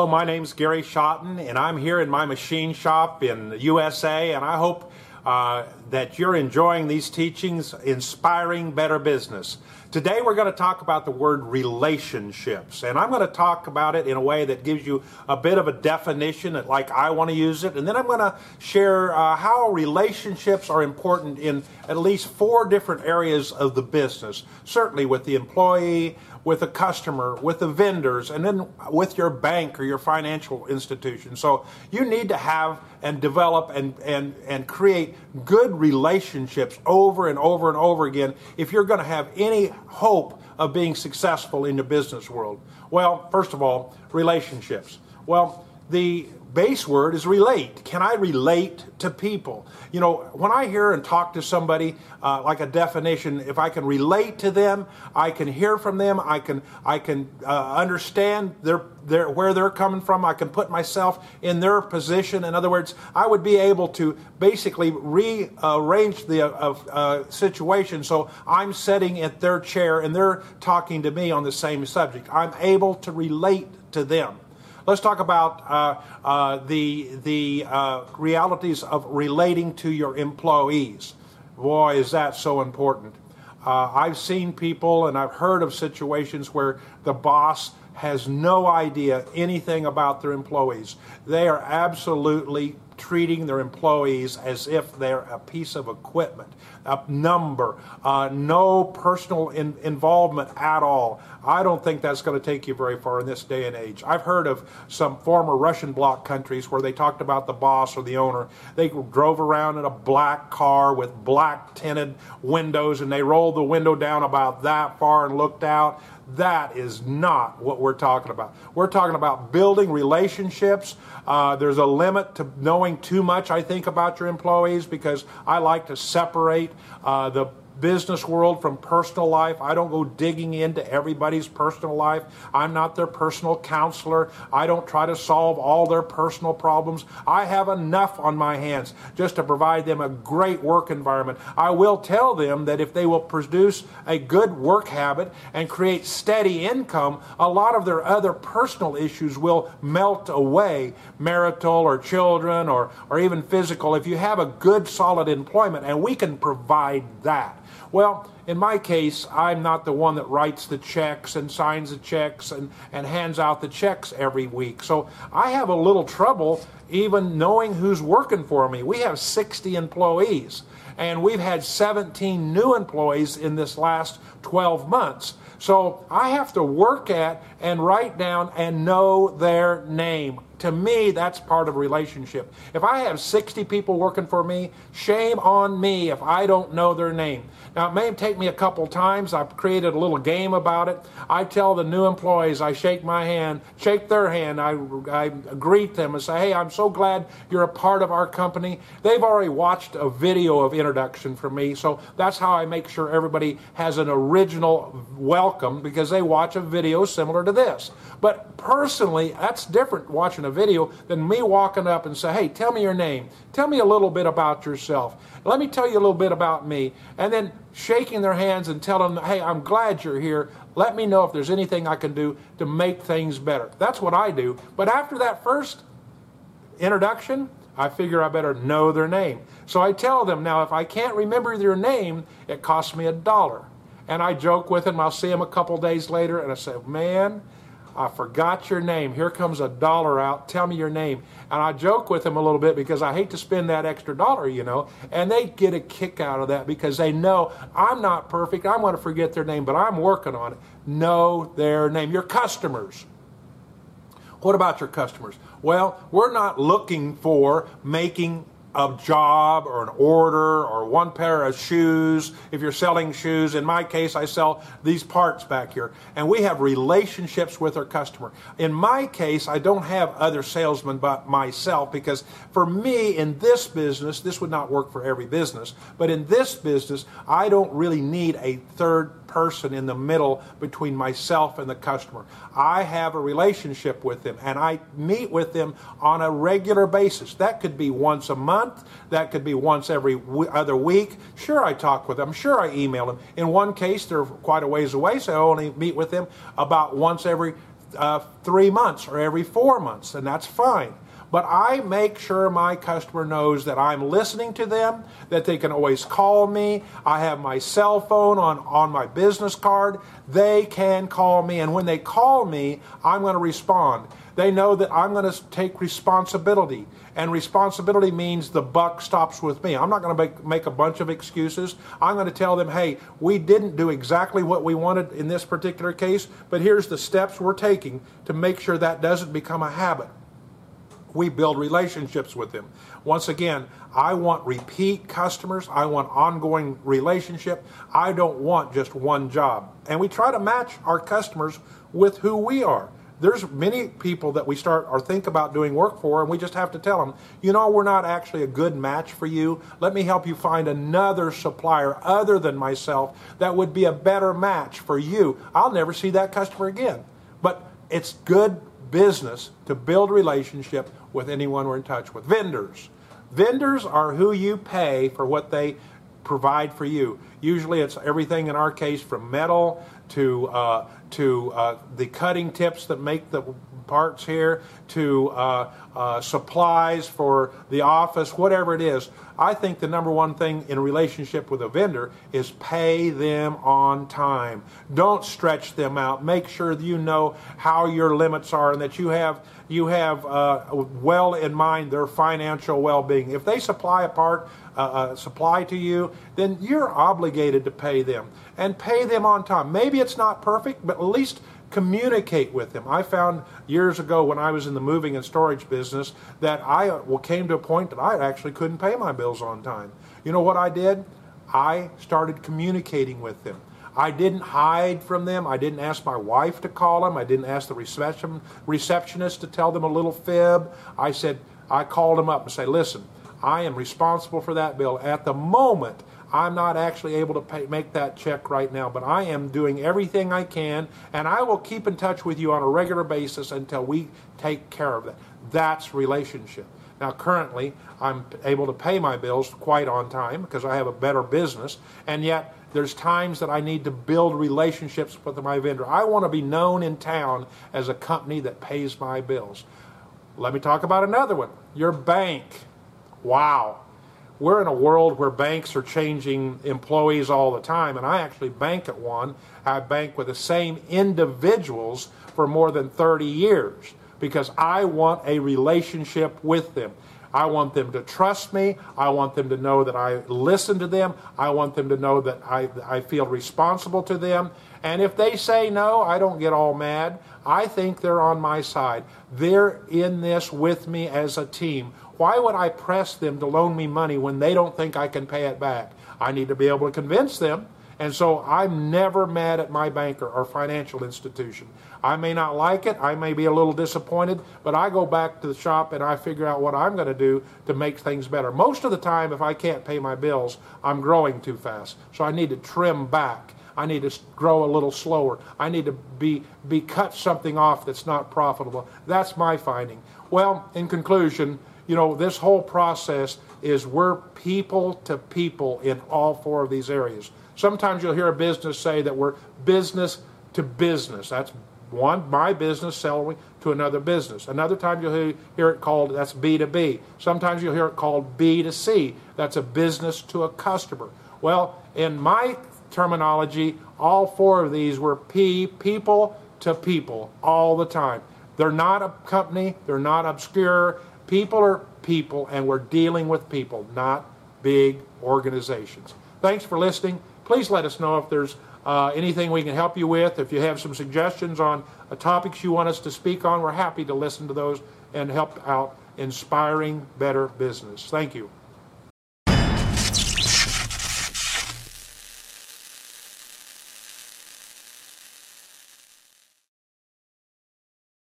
Hello, my name's Gary Schotten, and I'm here in my machine shop in the USA, and I hope uh, that you're enjoying these teachings, inspiring better business. Today, we're going to talk about the word relationships, and I'm going to talk about it in a way that gives you a bit of a definition, that, like I want to use it, and then I'm going to share uh, how relationships are important in at least four different areas of the business. Certainly, with the employee, with the customer, with the vendors, and then with your bank or your financial institution. So you need to have and develop and, and, and create good relationships over and over and over again if you're going to have any hope of being successful in the business world. Well, first of all, relationships. Well, the base word is relate. Can I relate to people? You know, when I hear and talk to somebody, uh, like a definition, if I can relate to them, I can hear from them, I can I can uh, understand their their where they're coming from. I can put myself in their position. In other words, I would be able to basically rearrange the uh, uh situation so I'm sitting at their chair and they're talking to me on the same subject. I'm able to relate to them. Let's talk about uh, uh, the, the uh, realities of relating to your employees. Boy, is that so important. Uh, I've seen people and I've heard of situations where the boss has no idea anything about their employees. They are absolutely treating their employees as if they're a piece of equipment, a number, uh, no personal in, involvement at all. I don't think that's going to take you very far in this day and age. I've heard of some former Russian bloc countries where they talked about the boss or the owner. They drove around in a black car with black tinted windows and they rolled the window down about that far and looked out. That is not what we're talking about. We're talking about building relationships. Uh, there's a limit to knowing too much, I think, about your employees because I like to separate uh, the business world from personal life. I don't go digging into everybody's personal life. I'm not their personal counselor. I don't try to solve all their personal problems. I have enough on my hands just to provide them a great work environment. I will tell them that if they will produce a good work habit and create steady income, a lot of their other personal issues will melt away, marital or children or, or even physical, if you have a good solid employment, and we can provide that. Well, in my case, I'm not the one that writes the checks and signs the checks and, and hands out the checks every week. So I have a little trouble even knowing who's working for me. We have 60 employees, and we've had 17 new employees in this last 12 months. So I have to work at and write down and know their name. To me, that's part of a relationship. If I have 60 people working for me, shame on me if I don't know their name. Now, it may take me a couple times. I've created a little game about it. I tell the new employees, I shake my hand, shake their hand, I, I greet them and say, hey, I'm so glad you're a part of our company. They've already watched a video of introduction from me, so that's how I make sure everybody has an original welcome because they watch a video similar to this. But personally, that's different watching a video than me walking up and say, hey, tell me your name. Tell me a little bit about yourself. Let me tell you a little bit about me. And then shaking their hands and telling them, hey, I'm glad you're here. Let me know if there's anything I can do to make things better. That's what I do. But after that first introduction, I figure I better know their name. So I tell them, now, if I can't remember their name, it costs me a dollar. And I joke with them. I'll see them a couple days later, and I say, man, I forgot your name. Here comes a dollar out. Tell me your name. And I joke with them a little bit because I hate to spend that extra dollar, you know. And they get a kick out of that because they know I'm not perfect. I'm going to forget their name, but I'm working on it. Know their name. Your customers. What about your customers? Well, we're not looking for making a job or an order or one pair of shoes. If you're selling shoes, in my case, I sell these parts back here. And we have relationships with our customer. In my case, I don't have other salesmen but myself because for me in this business, this would not work for every business, but in this business, I don't really need a third person in the middle between myself and the customer. I have a relationship with them and I meet with them on a regular basis. That could be once a month, that could be once every other week. Sure, I talk with them, sure, I email them. In one case, they're quite a ways away, so I only meet with them about once every uh, three months or every four months, and that's fine. But I make sure my customer knows that I'm listening to them, that they can always call me. I have my cell phone on, on my business card. They can call me, and when they call me, I'm going to respond. They know that I'm going to take responsibility. And responsibility means the buck stops with me. I'm not going to make, make a bunch of excuses. I'm going to tell them, hey, we didn't do exactly what we wanted in this particular case, but here's the steps we're taking to make sure that doesn't become a habit. We build relationships with them. Once again, I want repeat customers. I want ongoing relationship. I don't want just one job. And we try to match our customers with who we are there's many people that we start or think about doing work for, and we just have to tell them, you know, we're not actually a good match for you. Let me help you find another supplier other than myself that would be a better match for you. I'll never see that customer again. But it's good business to build relationship with anyone we're in touch with. Vendors. Vendors are who you pay for what they provide for you. Usually it's everything in our case from metal to uh, to uh, the cutting tips that make the parts here, to uh, uh, supplies for the office, whatever it is. I think the number one thing in relationship with a vendor is pay them on time. Don't stretch them out. Make sure that you know how your limits are and that you have you have uh, well in mind their financial well-being. If they supply a part, uh, uh, supply to you, then you're obligated to pay them and pay them on time. Maybe it's not perfect, but at least communicate with them. I found years ago when I was in the moving and storage business that I uh, came to a point that I actually couldn't pay my bills on time. You know what I did? I started communicating with them. I didn't hide from them. I didn't ask my wife to call them. I didn't ask the reception, receptionist to tell them a little fib. I said, I called them up and say, listen, I am responsible for that bill. At the moment, I'm not actually able to pay, make that check right now, but I am doing everything I can, and I will keep in touch with you on a regular basis until we take care of that. That's relationship. Now, currently, I'm able to pay my bills quite on time because I have a better business, and yet there's times that I need to build relationships with my vendor. I want to be known in town as a company that pays my bills. Let me talk about another one your bank. Wow we're in a world where banks are changing employees all the time, and I actually bank at one. I bank with the same individuals for more than 30 years because I want a relationship with them. I want them to trust me. I want them to know that I listen to them. I want them to know that I, I feel responsible to them. And if they say no, I don't get all mad. I think they're on my side. They're in this with me as a team. Why would I press them to loan me money when they don't think I can pay it back? I need to be able to convince them. And so I'm never mad at my banker or financial institution. I may not like it, I may be a little disappointed, but I go back to the shop and I figure out what I'm going to do to make things better. Most of the time, if I can't pay my bills, I'm growing too fast. So I need to trim back. I need to grow a little slower. I need to be, be cut something off that's not profitable. That's my finding. Well, in conclusion, you know, this whole process is we're people to people in all four of these areas. Sometimes you'll hear a business say that we're business to business. That's one, my business selling to another business. Another time you'll hear it called, that's B2B. Sometimes you'll hear it called B2C. That's a business to a customer. Well, in my terminology, all four of these were P, people to people, all the time. They're not a company, they're not obscure, People are people, and we're dealing with people, not big organizations. Thanks for listening. Please let us know if there's uh, anything we can help you with. If you have some suggestions on uh, topics you want us to speak on, we're happy to listen to those and help out inspiring better business. Thank you.